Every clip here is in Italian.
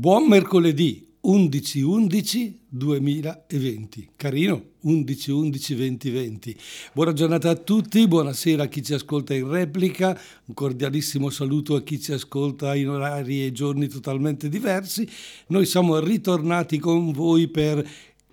Buon mercoledì 11 11 2020. Carino 11 11 2020. Buona giornata a tutti, buonasera a chi ci ascolta in replica, un cordialissimo saluto a chi ci ascolta in orari e giorni totalmente diversi. Noi siamo ritornati con voi per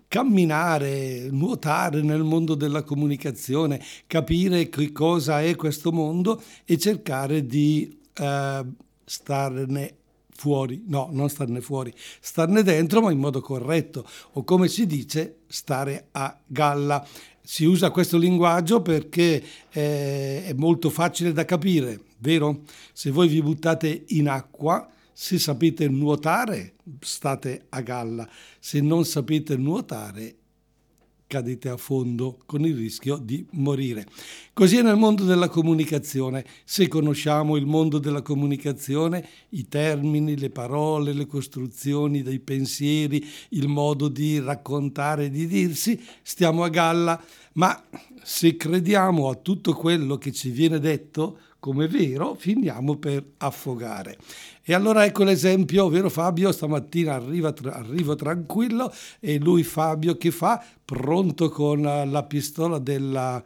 camminare, nuotare nel mondo della comunicazione, capire che cosa è questo mondo e cercare di eh, starne fuori, no, non starne fuori, starne dentro ma in modo corretto o come si dice stare a galla. Si usa questo linguaggio perché eh, è molto facile da capire, vero? Se voi vi buttate in acqua, se sapete nuotare, state a galla, se non sapete nuotare, cadete a fondo con il rischio di morire. Così è nel mondo della comunicazione. Se conosciamo il mondo della comunicazione, i termini, le parole, le costruzioni dei pensieri, il modo di raccontare e di dirsi, stiamo a galla, ma se crediamo a tutto quello che ci viene detto, come vero, finiamo per affogare. E allora ecco l'esempio, vero Fabio? Stamattina arriva, arrivo tranquillo e lui Fabio che fa? Pronto con la pistola della,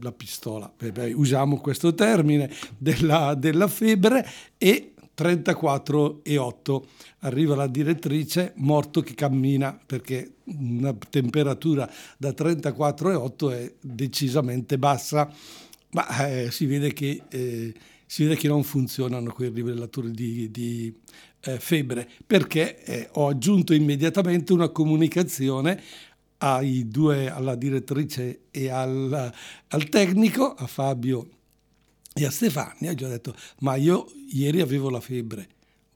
la pistola, beh, usiamo questo termine, della, della febbre e 34 e 8. Arriva la direttrice, morto che cammina, perché una temperatura da 34 e 8 è decisamente bassa ma eh, si, vede che, eh, si, vede che, non funzionano quei rivelatori di, di eh, febbre perché eh, ho aggiunto immediatamente una comunicazione due, alla direttrice e al, al tecnico, a Fabio e a Stefania, e gli ho detto ma io ieri avevo la febbre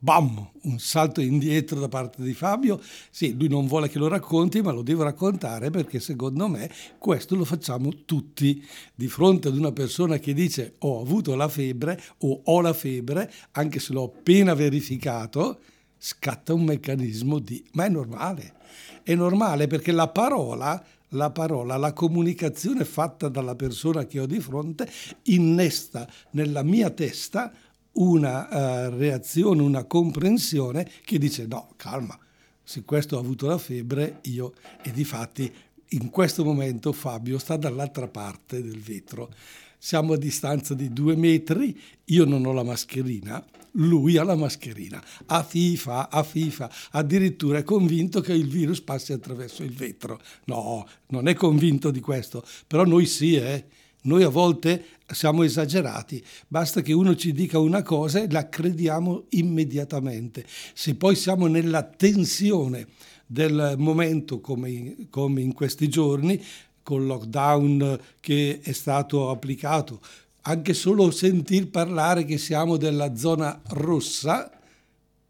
bam, un salto indietro da parte di Fabio. Sì, lui non vuole che lo racconti, ma lo devo raccontare perché secondo me questo lo facciamo tutti. Di fronte ad una persona che dice ho avuto la febbre o ho la febbre, anche se l'ho appena verificato, scatta un meccanismo di... Ma è normale. È normale perché la parola la parola, la comunicazione fatta dalla persona che ho di fronte innesta nella mia testa una uh, reazione, una comprensione che dice no, calma, se questo ha avuto la febbre, io e di fatti in questo momento Fabio sta dall'altra parte del vetro. Siamo a distanza di due metri, io non ho la mascherina, lui ha la mascherina. A FIFA, a FIFA, addirittura è convinto che il virus passi attraverso il vetro. No, non è convinto di questo, però noi sì, eh. Noi a volte siamo esagerati, basta che uno ci dica una cosa e la crediamo immediatamente. Se poi siamo nella tensione del momento come in, come in questi giorni, col lockdown che è stato applicato, anche solo sentir parlare che siamo della zona rossa,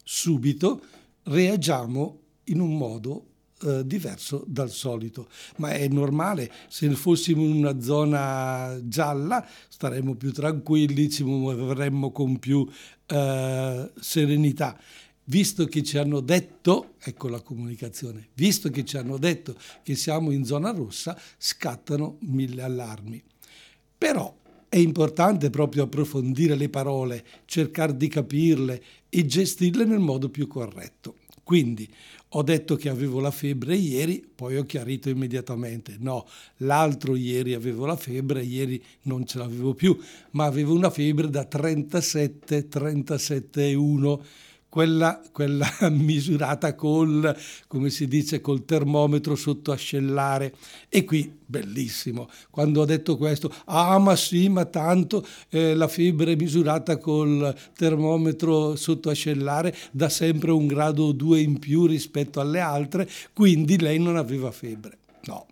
subito reagiamo in un modo eh, diverso dal solito, ma è normale, se fossimo in una zona gialla staremmo più tranquilli, ci muoveremmo con più eh, serenità. Visto che ci hanno detto, ecco la comunicazione, visto che ci hanno detto che siamo in zona rossa, scattano mille allarmi. Però è importante proprio approfondire le parole, cercare di capirle e gestirle nel modo più corretto. Quindi ho detto che avevo la febbre ieri, poi ho chiarito immediatamente, no, l'altro ieri avevo la febbre, ieri non ce l'avevo più, ma avevo una febbre da 37, 37,1 quella, quella misurata col, come si dice, col termometro sotto ascellare. E qui, bellissimo, quando ho detto questo, ah ma sì, ma tanto eh, la febbre misurata col termometro sotto ascellare dà sempre un grado o due in più rispetto alle altre, quindi lei non aveva febbre. No,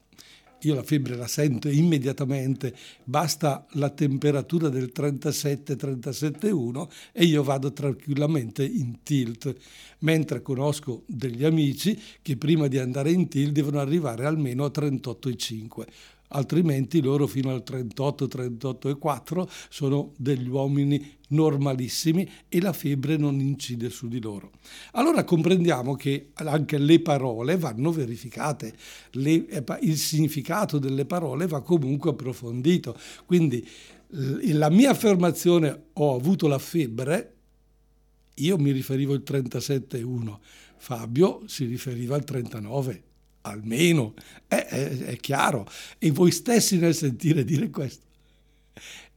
io la febbre la sento immediatamente, basta la temperatura del 37-37,1 e io vado tranquillamente in tilt, mentre conosco degli amici che prima di andare in tilt devono arrivare almeno a 38,5 altrimenti loro fino al 38, 38 e 4 sono degli uomini normalissimi e la febbre non incide su di loro. Allora comprendiamo che anche le parole vanno verificate, le, il significato delle parole va comunque approfondito. Quindi la mia affermazione ho avuto la febbre io mi riferivo al 37,1, Fabio si riferiva al 39, almeno, è, è, è chiaro. E voi stessi nel sentire dire questo.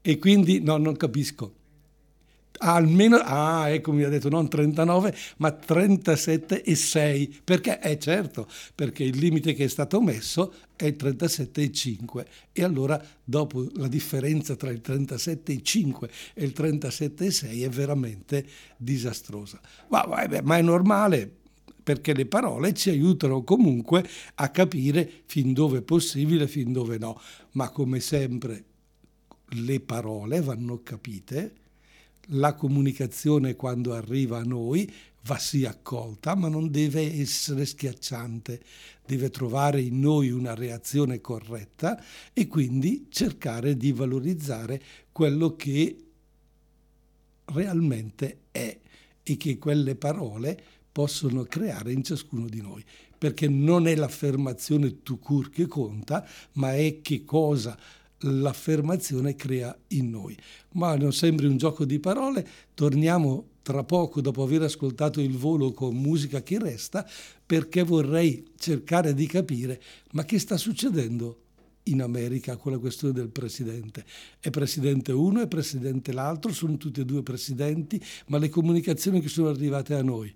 E quindi no, non capisco. Almeno, ah ecco mi ha detto non 39 ma 37 e 6 perché? È eh, certo perché il limite che è stato messo è il 37 e 5 e allora dopo la differenza tra il 37 e 5 e il 37 e 6 è veramente disastrosa. Ma, ma è normale perché le parole ci aiutano comunque a capire fin dove è possibile, fin dove no. Ma come sempre le parole vanno capite la comunicazione quando arriva a noi va sì accolta, ma non deve essere schiacciante, deve trovare in noi una reazione corretta e quindi cercare di valorizzare quello che realmente è e che quelle parole possono creare in ciascuno di noi, perché non è l'affermazione tu cur che conta, ma è che cosa l'affermazione crea in noi. Ma non sembri un gioco di parole, torniamo tra poco dopo aver ascoltato il volo con musica che resta, perché vorrei cercare di capire ma che sta succedendo in America con la questione del presidente. È presidente uno, è presidente l'altro, sono tutti e due presidenti, ma le comunicazioni che sono arrivate a noi,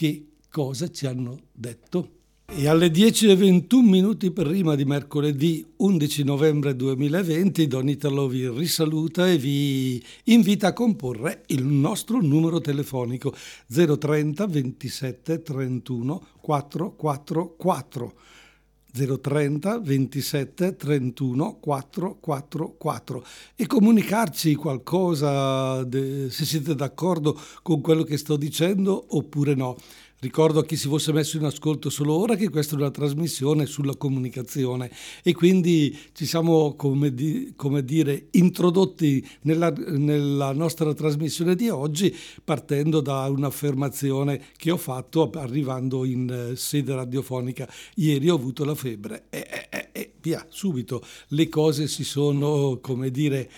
che cosa ci hanno detto? E alle 10.21 minuti prima di mercoledì 11 novembre 2020 Don Italo vi risaluta e vi invita a comporre il nostro numero telefonico 030 27 31 444 030 27 31 444 e comunicarci qualcosa de, se siete d'accordo con quello che sto dicendo oppure no. Ricordo a chi si fosse messo in ascolto solo ora che questa è una trasmissione sulla comunicazione e quindi ci siamo, come, di, come dire, introdotti nella, nella, nostra trasmissione di oggi partendo da un'affermazione che ho fatto arrivando in sede radiofonica. Ieri ho avuto la febbre e, e, e via, subito le cose si sono, come dire,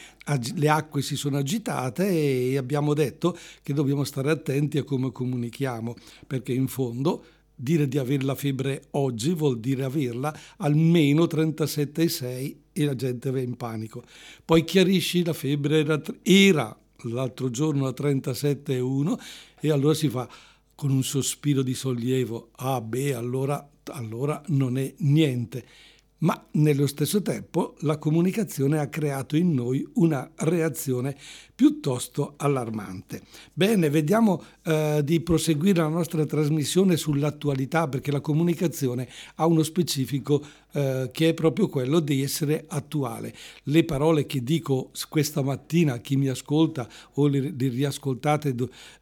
le acque si sono agitate e abbiamo detto che dobbiamo stare attenti a come comunichiamo, perché in fondo dire di avere la febbre oggi vuol dire averla almeno 37,6 e la gente va in panico. Poi chiarisci la febbre era, era l'altro giorno a 37,1 e allora si fa con un sospiro di sollievo, ah beh allora, allora non è niente ma nello stesso tempo la comunicazione ha creato in noi una reazione piuttosto allarmante. Bene, vediamo eh, di proseguire la nostra trasmissione sull'attualità perché la comunicazione ha uno specifico eh, che è proprio quello di essere attuale. Le parole che dico questa mattina a chi mi ascolta o le, le riascoltate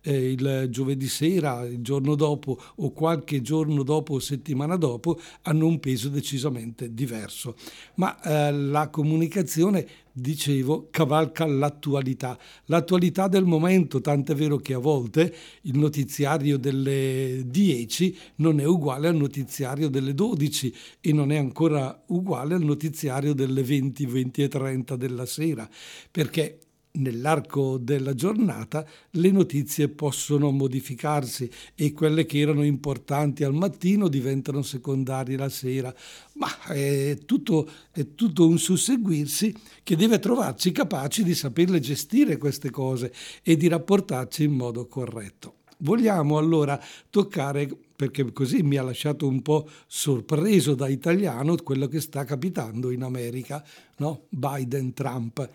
eh, il giovedì sera, il giorno dopo o qualche giorno dopo o settimana dopo hanno un peso decisamente diverso. Ma eh, la comunicazione dicevo, cavalca l'attualità, l'attualità del momento, tant'è vero che a volte il notiziario delle 10 non è uguale al notiziario delle 12 e non è ancora uguale al notiziario delle 20, 20 e 30 della sera, perché nell'arco della giornata le notizie possono modificarsi e quelle che erano importanti al mattino diventano secondarie la sera, ma è tutto, è tutto un susseguirsi che deve trovarci capaci di saperle gestire queste cose e di rapportarci in modo corretto. Vogliamo allora toccare perché così mi ha lasciato un po' sorpreso da italiano quello che sta capitando in America, no? Biden-Trump.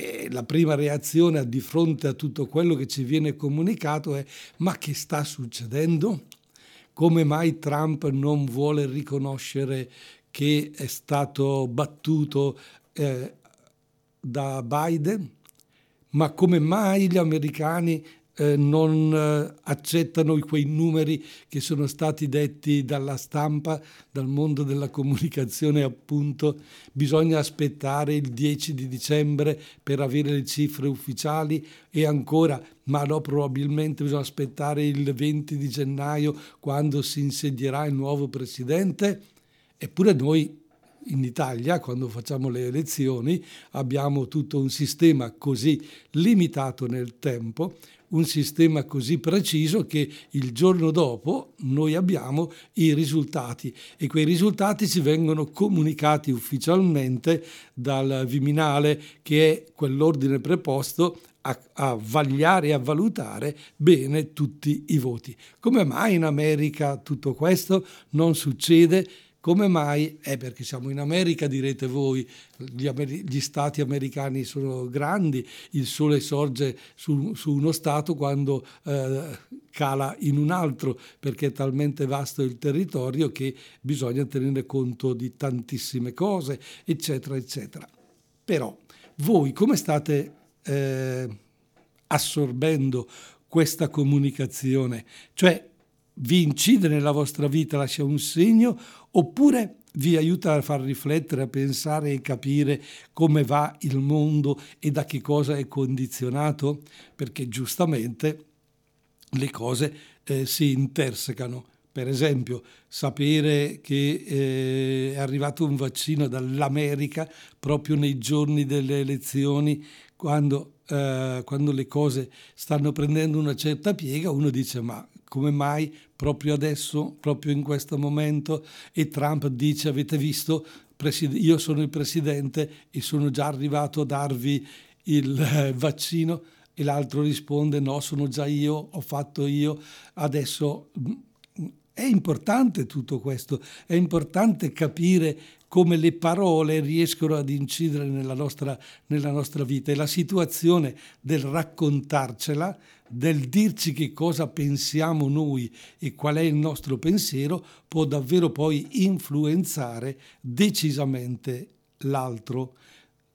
E la prima reazione di fronte a tutto quello che ci viene comunicato è ma che sta succedendo? Come mai Trump non vuole riconoscere che è stato battuto eh, da Biden? Ma come mai gli americani eh, non eh, accettano quei numeri che sono stati detti dalla stampa, dal mondo della comunicazione appunto, bisogna aspettare il 10 di dicembre per avere le cifre ufficiali e ancora, ma no, probabilmente bisogna aspettare il 20 di gennaio quando si insedierà il nuovo presidente. Eppure noi in Italia, quando facciamo le elezioni, abbiamo tutto un sistema così limitato nel tempo, un sistema così preciso che il giorno dopo noi abbiamo i risultati e quei risultati ci vengono comunicati ufficialmente dal Viminale che è quell'ordine preposto a, a vagliare e a valutare bene tutti i voti. Come mai in America tutto questo non succede? Come mai? È perché siamo in America, direte voi, gli, amer- gli, stati americani sono grandi, il sole sorge su, su uno stato quando eh, cala in un altro, perché è talmente vasto il territorio che bisogna tenere conto di tantissime cose, eccetera, eccetera. Però voi come state eh, assorbendo questa comunicazione? Cioè vi incide nella vostra vita, lascia un segno, oppure vi aiuta a far riflettere, a pensare e capire come va il mondo e da che cosa è condizionato? Perché giustamente le cose eh, si intersecano. Per esempio, sapere che eh, è arrivato un vaccino dall'America proprio nei giorni delle elezioni, quando, eh, quando le cose stanno prendendo una certa piega, uno dice ma come mai proprio adesso, proprio in questo momento? E Trump dice, avete visto, io sono il presidente e sono già arrivato a darvi il eh, vaccino. E l'altro risponde no, sono già io, ho fatto io, adesso mm, è importante tutto questo, è importante capire come le parole riescono ad incidere nella nostra, nella nostra vita. E la situazione del raccontarcela, del dirci che cosa pensiamo noi e qual è il nostro pensiero, può davvero poi influenzare decisamente l'altro.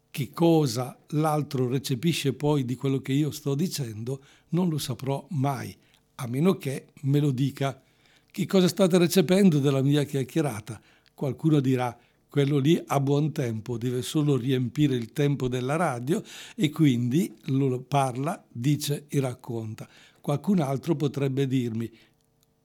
Che cosa l'altro recepisce poi di quello che io sto dicendo non lo saprò mai, a meno che me lo dica. Che cosa state recependo della mia chiacchierata? Qualcuno dirà quello lì a buon tempo deve solo riempire il tempo della radio e quindi lo parla, dice e racconta. Qualcun altro potrebbe dirmi,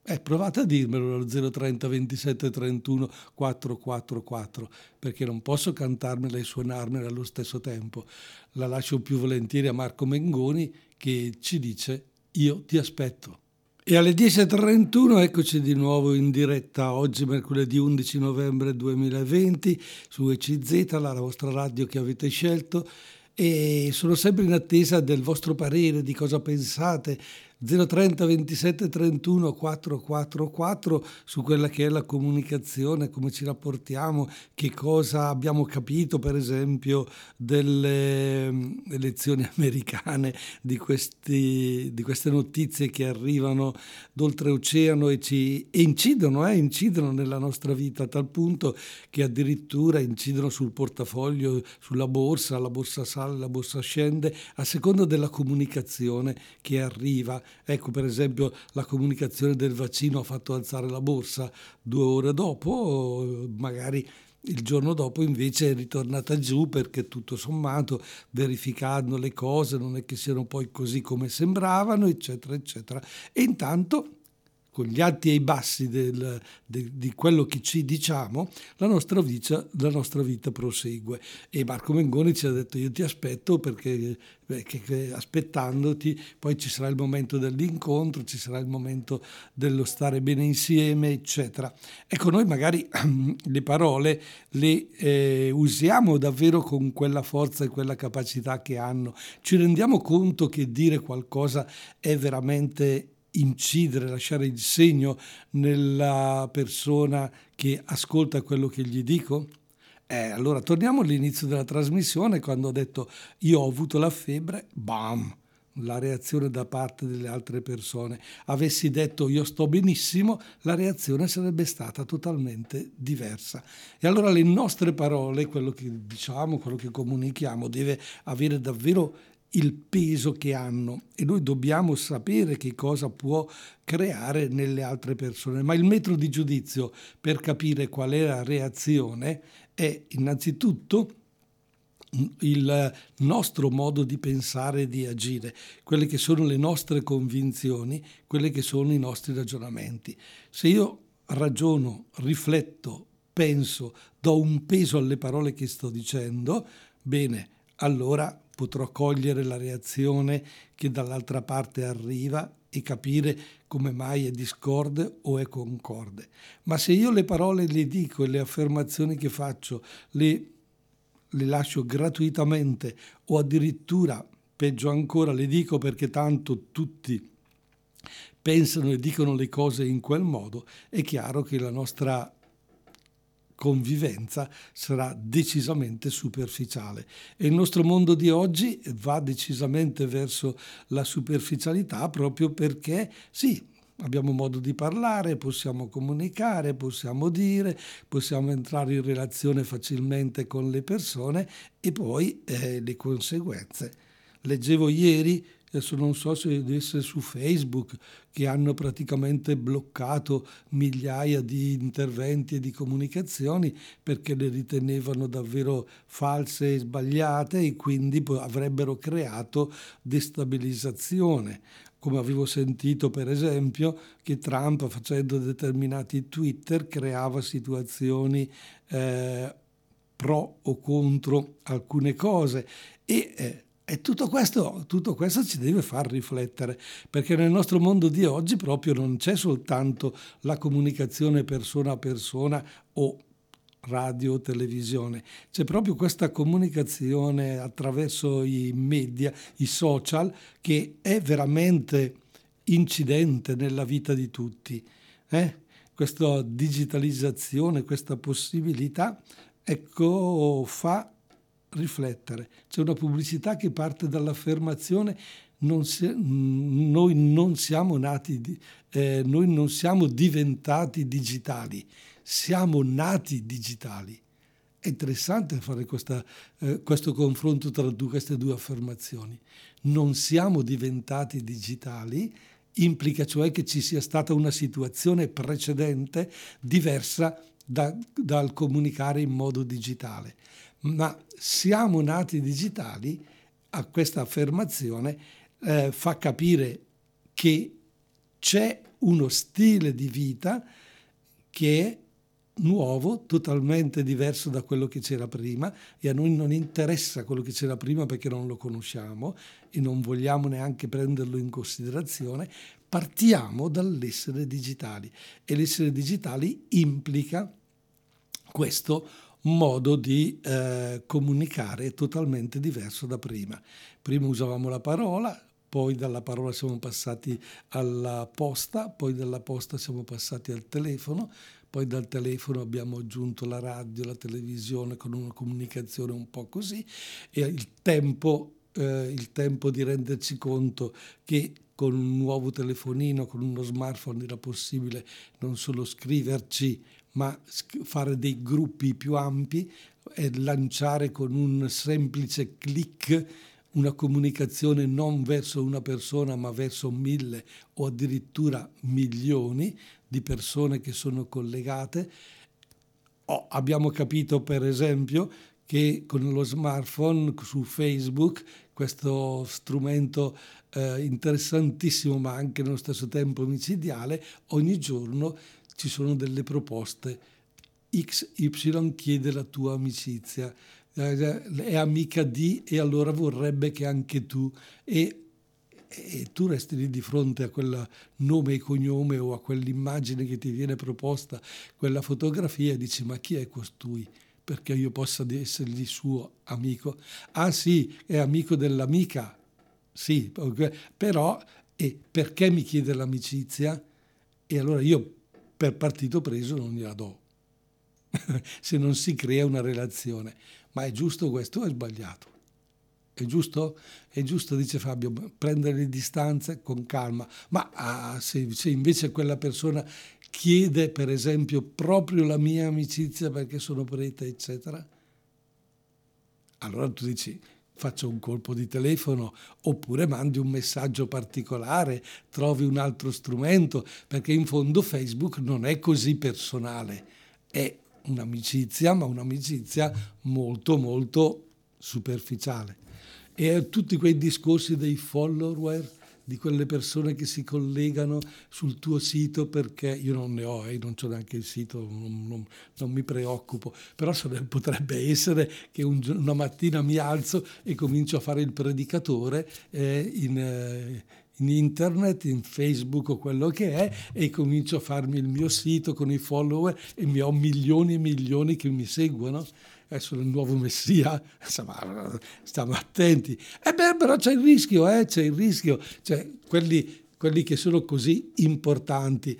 eh, provate a dirmelo allo 030 27 31 444 perché non posso cantarmela e suonarmela allo stesso tempo. La lascio più volentieri a Marco Mengoni che ci dice io ti aspetto. E alle 10.31 eccoci di nuovo in diretta, oggi mercoledì 11 novembre 2020 su ECZ, la vostra radio che avete scelto. E sono sempre in attesa del vostro parere, di cosa pensate 030 27 31 444 su quella che è la comunicazione, come ci rapportiamo, che cosa abbiamo capito per esempio delle mm, elezioni americane, di, questi, di queste notizie che arrivano d'oltreoceano e ci e incidono, eh, incidono nella nostra vita a tal punto che addirittura incidono sul portafoglio, sulla borsa, la borsa sale, la borsa scende, a seconda della comunicazione che arriva Ecco per esempio la comunicazione del vaccino ha fatto alzare la borsa due ore dopo, magari il giorno dopo invece è ritornata giù perché tutto sommato verificando le cose non è che siano poi così come sembravano, eccetera, eccetera. E intanto con gli alti e i bassi del, de, di quello che ci diciamo, la nostra, vita, la nostra vita prosegue. E Marco Mengoni ci ha detto io ti aspetto perché che, che aspettandoti poi ci sarà il momento dell'incontro, ci sarà il momento dello stare bene insieme, eccetera. Ecco, noi magari le parole le eh, usiamo davvero con quella forza e quella capacità che hanno. Ci rendiamo conto che dire qualcosa è veramente incidere, lasciare il segno nella persona che ascolta quello che gli dico? Eh, allora torniamo all'inizio della trasmissione quando ho detto io ho avuto la febbre, bam, la reazione da parte delle altre persone. Avessi detto io sto benissimo, la reazione sarebbe stata totalmente diversa. E allora le nostre parole, quello che diciamo, quello che comunichiamo, deve avere davvero il peso che hanno e noi dobbiamo sapere che cosa può creare nelle altre persone, ma il metro di giudizio per capire qual è la reazione è innanzitutto il nostro modo di pensare e di agire, quelle che sono le nostre convinzioni, quelle che sono i nostri ragionamenti. Se io ragiono, rifletto, penso, do un peso alle parole che sto dicendo, bene, allora potrò cogliere la reazione che dall'altra parte arriva e capire come mai è discorde o è concorde. Ma se io le parole le dico e le affermazioni che faccio le, le lascio gratuitamente o addirittura, peggio ancora, le dico perché tanto tutti pensano e dicono le cose in quel modo, è chiaro che la nostra convivenza sarà decisamente superficiale e il nostro mondo di oggi va decisamente verso la superficialità proprio perché sì, abbiamo modo di parlare, possiamo comunicare, possiamo dire, possiamo entrare in relazione facilmente con le persone e poi eh, le conseguenze. Leggevo ieri adesso non so se deve essere su Facebook, che hanno praticamente bloccato migliaia di interventi e di comunicazioni perché le ritenevano davvero false e sbagliate e quindi avrebbero creato destabilizzazione. Come avevo sentito per esempio che Trump facendo determinati Twitter creava situazioni eh, pro o contro alcune cose. E eh, e tutto questo, tutto questo, ci deve far riflettere, perché nel nostro mondo di oggi proprio non c'è soltanto la comunicazione persona a persona o radio o televisione, c'è proprio questa comunicazione attraverso i media, i social, che è veramente incidente nella vita di tutti. Eh? Questa digitalizzazione, questa possibilità, ecco, fa riflettere. C'è una pubblicità che parte dall'affermazione non si, noi non siamo nati, eh, noi non siamo diventati digitali, siamo nati digitali. È interessante fare questa, eh, questo confronto tra due, queste due affermazioni. Non siamo diventati digitali implica cioè che ci sia stata una situazione precedente diversa da, dal comunicare in modo digitale ma siamo nati digitali, a questa affermazione eh, fa capire che c'è uno stile di vita che è nuovo, totalmente diverso da quello che c'era prima e a noi non interessa quello che c'era prima perché non lo conosciamo e non vogliamo neanche prenderlo in considerazione, partiamo dall'essere digitali e l'essere digitali implica questo modo di eh, comunicare totalmente diverso da prima. Prima usavamo la parola, poi dalla parola siamo passati alla posta, poi dalla posta siamo passati al telefono, poi dal telefono abbiamo aggiunto la radio, la televisione con una comunicazione un po' così e il tempo, eh, il tempo di renderci conto che con un nuovo telefonino, con uno smartphone era possibile non solo scriverci, ma fare dei gruppi più ampi e lanciare con un semplice clic una comunicazione non verso una persona ma verso mille o addirittura milioni di persone che sono collegate. Oh, abbiamo capito per esempio che con lo smartphone su Facebook, questo strumento eh, interessantissimo ma anche nello stesso tempo micidiale, ogni giorno ci sono delle proposte. XY chiede la tua amicizia, eh, è amica di e allora vorrebbe che anche tu e, e tu resti lì di fronte a quel nome e cognome o a quell'immagine che ti viene proposta, quella fotografia e dici ma chi è costui? Perché io possa essergli suo amico. Ah sì, è amico dell'amica, sì, però e perché mi chiede l'amicizia? E allora io per partito preso non gliela do, se non si crea una relazione. Ma è giusto questo o è sbagliato? È giusto? È giusto, dice Fabio, prendere le distanze con calma. Ma ah, se, se invece quella persona chiede, per esempio, proprio la mia amicizia perché sono prete, eccetera, allora tu dici, faccio un colpo di telefono oppure mandi un messaggio particolare, trovi un altro strumento, perché in fondo Facebook non è così personale, è un'amicizia, ma un'amicizia molto molto superficiale. E tutti quei discorsi dei follower, di quelle persone che si collegano sul tuo sito perché io non ne ho, eh, non ho neanche il sito, non, non, non mi preoccupo, però potrebbe essere che un, una mattina mi alzo e comincio a fare il predicatore eh, in... Eh, in internet, in Facebook o quello che è e comincio a farmi il mio sito con i follower e mi ho milioni e milioni che mi seguono adesso il nuovo messia, insomma, stiamo attenti. E eh beh, però c'è il rischio, eh, c'è il rischio, cioè, quelli, quelli che sono così importanti,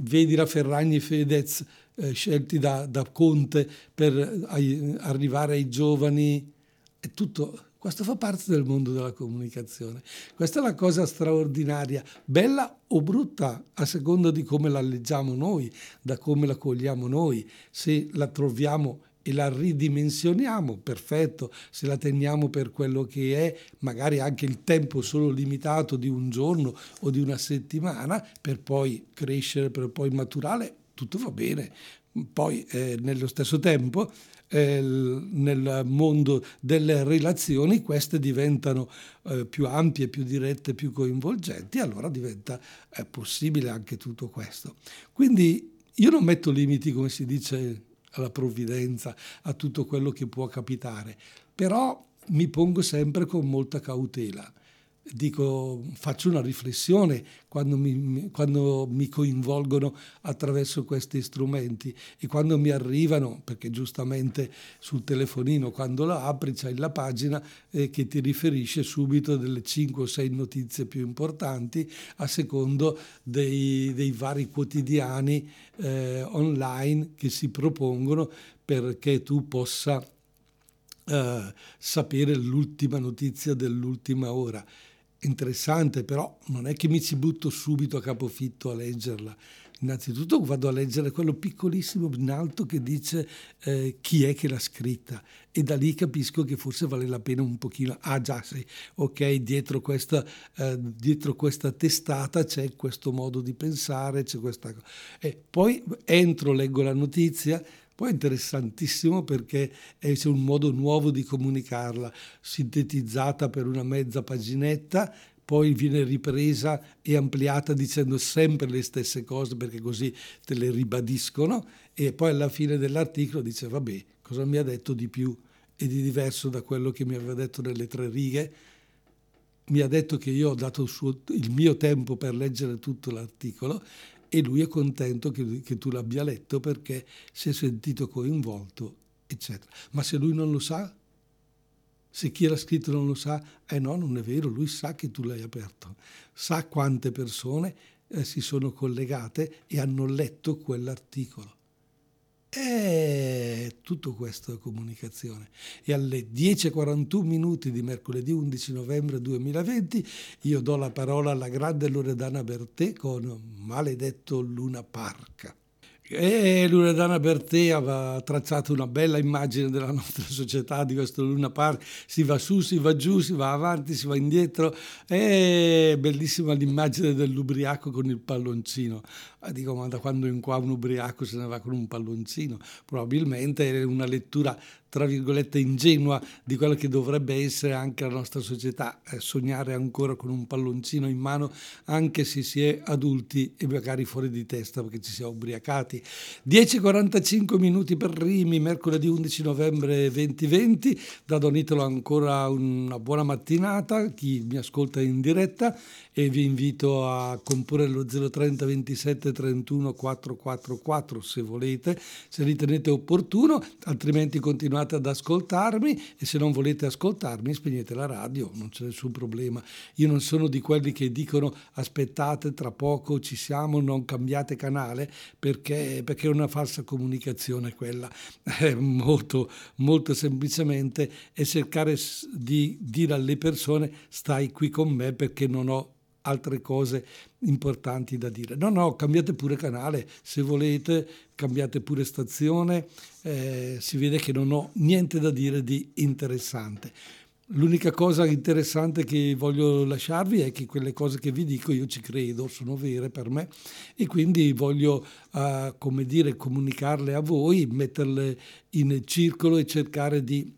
vedi la Ferragni Fedez eh, scelti da, da, Conte per ai, arrivare ai giovani, è tutto... Questo fa parte del mondo della comunicazione. Questa è la cosa straordinaria, bella o brutta, a seconda di come la leggiamo noi, da come la cogliamo noi. Se la troviamo e la ridimensioniamo, perfetto, se la teniamo per quello che è, magari anche il tempo solo limitato di un giorno o di una settimana, per poi crescere, per poi maturare, tutto va bene. Poi eh, nello stesso tempo eh, nel mondo delle relazioni queste diventano eh, più ampie, più dirette, più coinvolgenti, allora diventa eh, possibile anche tutto questo. Quindi io non metto limiti, come si dice alla provvidenza, a tutto quello che può capitare, però mi pongo sempre con molta cautela. Dico, faccio una riflessione quando mi, quando mi, coinvolgono attraverso questi strumenti e quando mi arrivano, perché giustamente sul telefonino quando lo apri c'è la pagina eh, che ti riferisce subito delle 5 o 6 notizie più importanti a secondo dei, dei vari quotidiani eh, online che si propongono perché tu possa eh, sapere l'ultima notizia dell'ultima ora interessante, però non è che mi ci butto subito a capofitto a leggerla. Innanzitutto vado a leggere quello piccolissimo in alto che dice eh, chi è che l'ha scritta e da lì capisco che forse vale la pena un pochino, ah già sì, ok, dietro questa, eh, dietro questa testata c'è questo modo di pensare, c'è questa cosa. E poi entro, leggo la notizia, poi è interessantissimo perché è un modo nuovo di comunicarla, sintetizzata per una mezza paginetta, poi viene ripresa e ampliata dicendo sempre le stesse cose perché così te le ribadiscono e poi alla fine dell'articolo dice vabbè cosa mi ha detto di più? E di diverso da quello che mi aveva detto nelle tre righe. Mi ha detto che io ho dato il, suo, il mio tempo per leggere tutto l'articolo e lui è contento che, che, tu l'abbia letto perché si è sentito coinvolto, eccetera. Ma se lui non lo sa, se chi l'ha scritto non lo sa, eh no, non è vero, lui sa che tu l'hai aperto, sa quante persone eh, si sono collegate e hanno letto quell'articolo. E tutto questo è comunicazione. E alle 10.41 minuti di mercoledì 11 novembre 2020 io do la parola alla grande Loredana Bertè con Maledetto Luna Park. E Loredana Bertè aveva tracciato una bella immagine della nostra società, di questo Luna Park, si va su, si va giù, si va avanti, si va indietro, è bellissima l'immagine dell'ubriaco con il palloncino. Ah, dico, ma da quando in qua un ubriaco se ne va con un palloncino? Probabilmente è una lettura tra virgolette ingenua di quello che dovrebbe essere anche la nostra società, eh, sognare ancora con un palloncino in mano anche se si è adulti e magari fuori di testa perché ci si è ubriacati. 10.45 minuti per Rimi, mercoledì 11 novembre 2020, da Don Italo ancora una buona mattinata, chi mi ascolta in diretta e vi invito a comporre lo 030 27 31 444 se volete, se ritenete opportuno, altrimenti continuate ad ascoltarmi e se non volete ascoltarmi spegnete la radio, non c'è nessun problema. Io non sono di quelli che dicono aspettate tra poco ci siamo, non cambiate canale perché, perché è una falsa comunicazione quella, è molto, molto semplicemente è cercare di dire alle persone stai qui con me perché non ho altre cose importanti da dire. No, no, cambiate pure canale, se volete, cambiate pure stazione, eh, si vede che non ho niente da dire di interessante. L'unica cosa interessante che voglio lasciarvi è che quelle cose che vi dico io ci credo, sono vere per me e quindi voglio, uh, come dire, comunicarle a voi, metterle in circolo e cercare di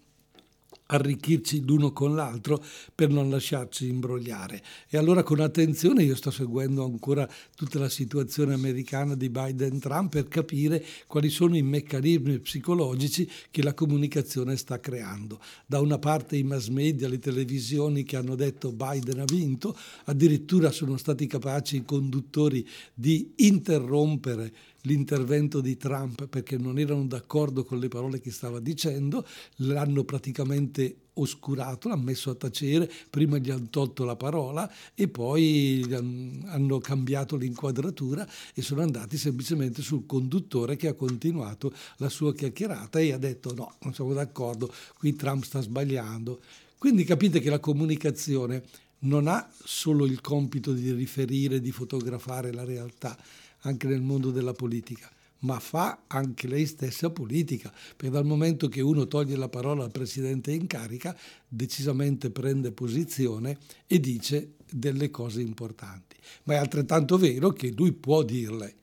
arricchirci l'uno con l'altro per non lasciarci imbrogliare. E allora con attenzione io sto seguendo ancora tutta la situazione americana di Biden-Trump per capire quali sono i meccanismi psicologici che la comunicazione sta creando. Da una parte i mass media, le televisioni che hanno detto Biden ha vinto, addirittura sono stati capaci i conduttori di interrompere l'intervento di Trump perché non erano d'accordo con le parole che stava dicendo, l'hanno praticamente oscurato, l'hanno messo a tacere, prima gli hanno tolto la parola e poi hanno cambiato l'inquadratura e sono andati semplicemente sul conduttore che ha continuato la sua chiacchierata e ha detto no, non siamo d'accordo, qui Trump sta sbagliando. Quindi capite che la comunicazione non ha solo il compito di riferire, di fotografare la realtà, anche nel mondo della politica, ma fa anche lei stessa politica, perché dal momento che uno toglie la parola al presidente in carica, decisamente prende posizione e dice delle cose importanti. Ma è altrettanto vero che lui può dirle,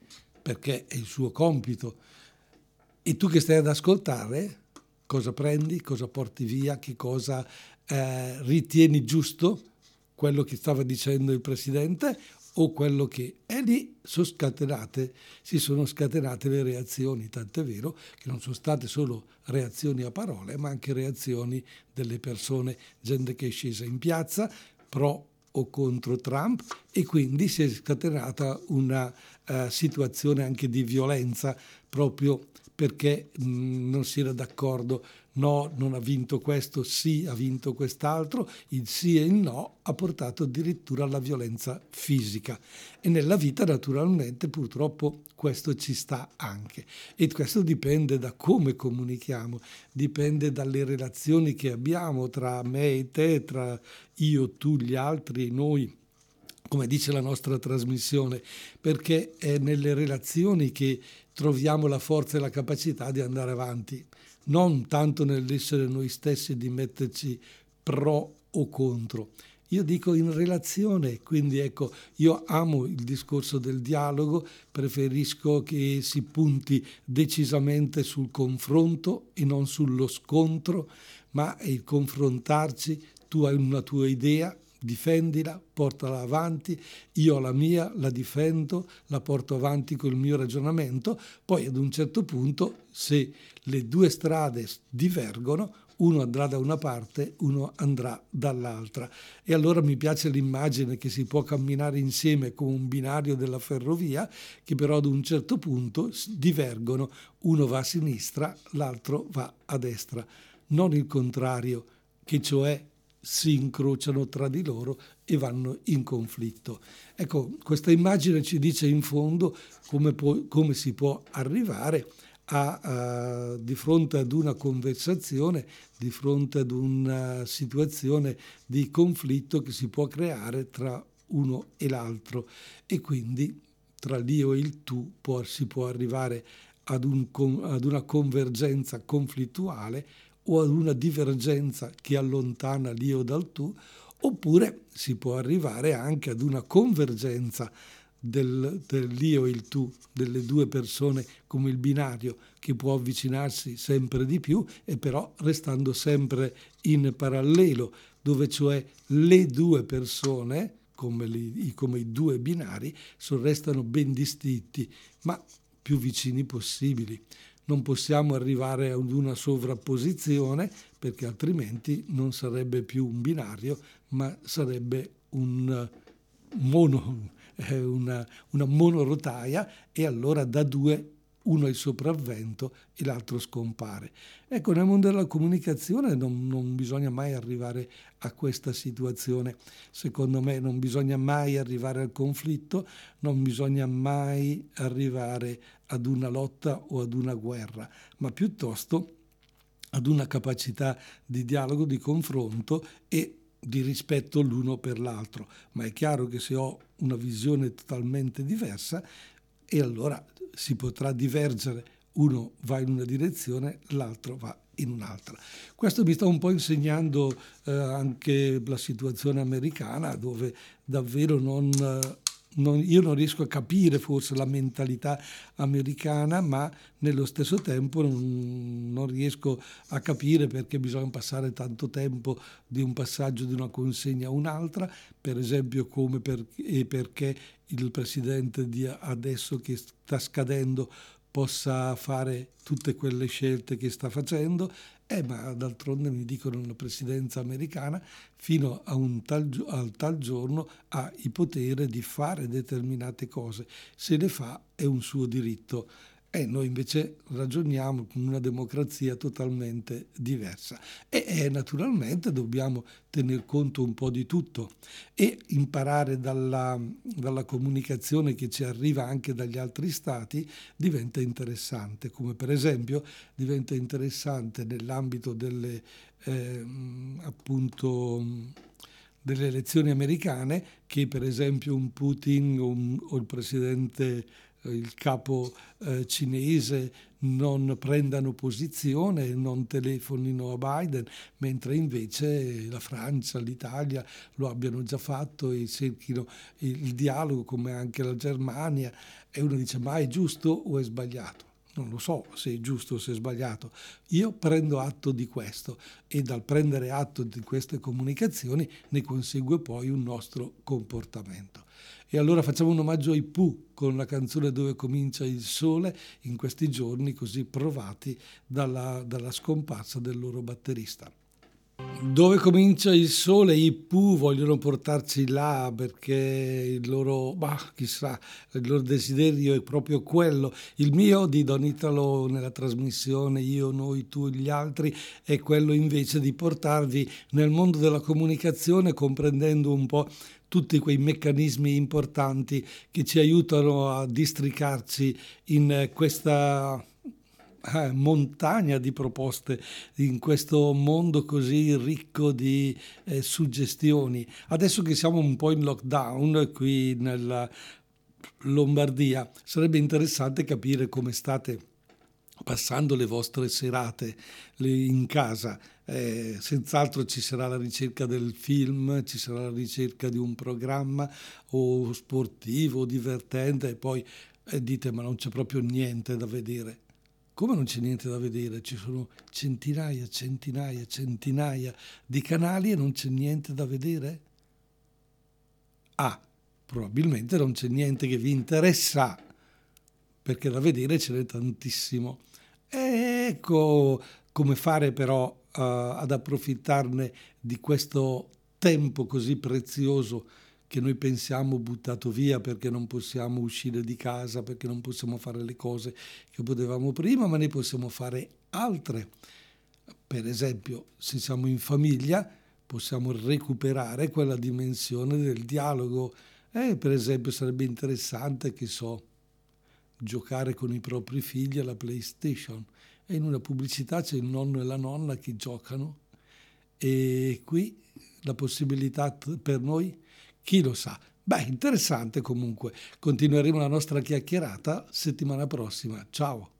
perché è il suo compito. E tu che stai ad ascoltare, cosa prendi, cosa porti via, che cosa eh, ritieni giusto, quello che stava dicendo il presidente o quello che è lì sono si sono scatenate le reazioni, tant'è vero che non sono state solo reazioni a parole, ma anche reazioni delle persone, gente che è scesa in piazza pro o contro Trump e quindi si è scatenata una uh, situazione anche di violenza proprio perché mh, non si era d'accordo no, non ha vinto questo, sì, ha vinto quest'altro, il sì e il no ha portato addirittura alla violenza fisica. E nella vita naturalmente purtroppo questo ci sta anche. E questo dipende da come comunichiamo, dipende dalle relazioni che abbiamo tra me e te, tra io, tu, gli altri, noi come dice la nostra trasmissione, perché è nelle relazioni che troviamo la forza e la capacità di andare avanti non tanto nell'essere noi stessi di metterci pro o contro. Io dico in relazione, quindi ecco, io amo il discorso del dialogo, preferisco che si punti decisamente sul confronto e non sullo scontro, ma il confrontarci, tu hai una tua idea, difendila, portala avanti, io la mia, la difendo, la porto avanti col mio ragionamento, poi ad un certo punto se le due strade divergono, uno andrà da una parte, uno andrà dall'altra. E allora mi piace l'immagine che si può camminare insieme come un binario della ferrovia, che però ad un certo punto divergono, uno va a sinistra, l'altro va a destra, non il contrario, che cioè si incrociano tra di loro e vanno in conflitto. Ecco, questa immagine ci dice in fondo come, può, come si può arrivare a, uh, di fronte ad una conversazione, di fronte ad una situazione di conflitto che si può creare tra uno e l'altro e quindi tra l'io e il tu può, si può arrivare ad, un, ad una convergenza conflittuale o ad una divergenza che allontana l'io dal tu, oppure si può arrivare anche ad una convergenza del, dell'io e il tu, delle due persone come il binario che può avvicinarsi sempre di più e però restando sempre in parallelo, dove cioè le due persone, come, li, come i due binari, restano ben distinti, ma più vicini possibili non possiamo arrivare ad una sovrapposizione perché altrimenti non sarebbe più un binario, ma sarebbe un mono, eh, una, una monorotaia e allora da due uno è il sopravvento e l'altro scompare. Ecco, nel mondo della comunicazione non, non, bisogna mai arrivare a questa situazione. Secondo me non bisogna mai arrivare al conflitto, non bisogna mai arrivare ad una lotta o ad una guerra, ma piuttosto ad una capacità di dialogo, di confronto e di rispetto l'uno per l'altro. Ma è chiaro che se ho una visione totalmente diversa, e allora si potrà divergere, uno va in una direzione, l'altro va in un'altra. Questo mi sta un po' insegnando eh, anche la situazione americana dove davvero non, non, io non riesco a capire forse la mentalità americana, ma nello stesso tempo non, non, riesco a capire perché bisogna passare tanto tempo di un passaggio di una consegna a un'altra, per esempio come per, e perché il presidente di adesso che sta scadendo possa fare tutte quelle scelte che sta facendo, eh, ma d'altronde mi dicono la presidenza americana fino a un tal, al tal giorno ha il potere di fare determinate cose, se le fa è un suo diritto e noi invece ragioniamo con una democrazia totalmente diversa. E, e, naturalmente dobbiamo tener conto un po' di tutto e imparare dalla, dalla, comunicazione che ci arriva anche dagli altri stati diventa interessante, come per esempio diventa interessante nell'ambito delle eh, appunto delle elezioni americane che per esempio un Putin o, un, o il presidente il capo eh, cinese non prendano posizione, non telefonino a Biden, mentre invece la Francia, l'Italia lo abbiano già fatto e cerchino il dialogo come anche la Germania e uno dice ma è giusto o è sbagliato? non lo so se è giusto o se è sbagliato. Io prendo atto di questo e dal prendere atto di queste comunicazioni ne consegue poi un nostro comportamento. E allora facciamo un omaggio ai Pooh con la canzone Dove comincia il sole in questi giorni così provati dalla, dalla scomparsa del loro batterista. Dove comincia il sole, i Pooh vogliono portarci là perché il loro, bah, chissà, il loro desiderio è proprio quello. Il mio di Don Italo nella trasmissione Io, noi, tu e gli altri è quello invece di portarvi nel mondo della comunicazione comprendendo un po' tutti quei meccanismi importanti che ci aiutano a districarci in questa eh, montagna di proposte in questo mondo così ricco di eh, suggestioni. Adesso che siamo un po' in lockdown qui nella Lombardia, sarebbe interessante capire come state passando le vostre serate in casa. Eh, senz'altro ci sarà la ricerca del film, ci sarà la ricerca di un programma o sportivo, divertente e poi eh, dite ma non c'è proprio niente da vedere. Come non c'è niente da vedere? Ci sono centinaia, centinaia, centinaia di canali e non c'è niente da vedere? Ah, probabilmente non c'è niente che vi interessa, perché da vedere ce n'è tantissimo. Ecco come fare però ad approfittarne di questo tempo così prezioso che noi pensiamo buttato via perché non possiamo uscire di casa, perché non possiamo fare le cose che potevamo prima, ma ne possiamo fare altre. Per esempio, se siamo in famiglia, possiamo recuperare quella dimensione del dialogo. Eh, per esempio, sarebbe interessante, che so, giocare con i propri figli alla PlayStation. E in una pubblicità c'è il nonno e la nonna che giocano. E qui la possibilità per noi chi lo sa? Beh, interessante comunque. Continueremo la nostra chiacchierata settimana prossima. Ciao.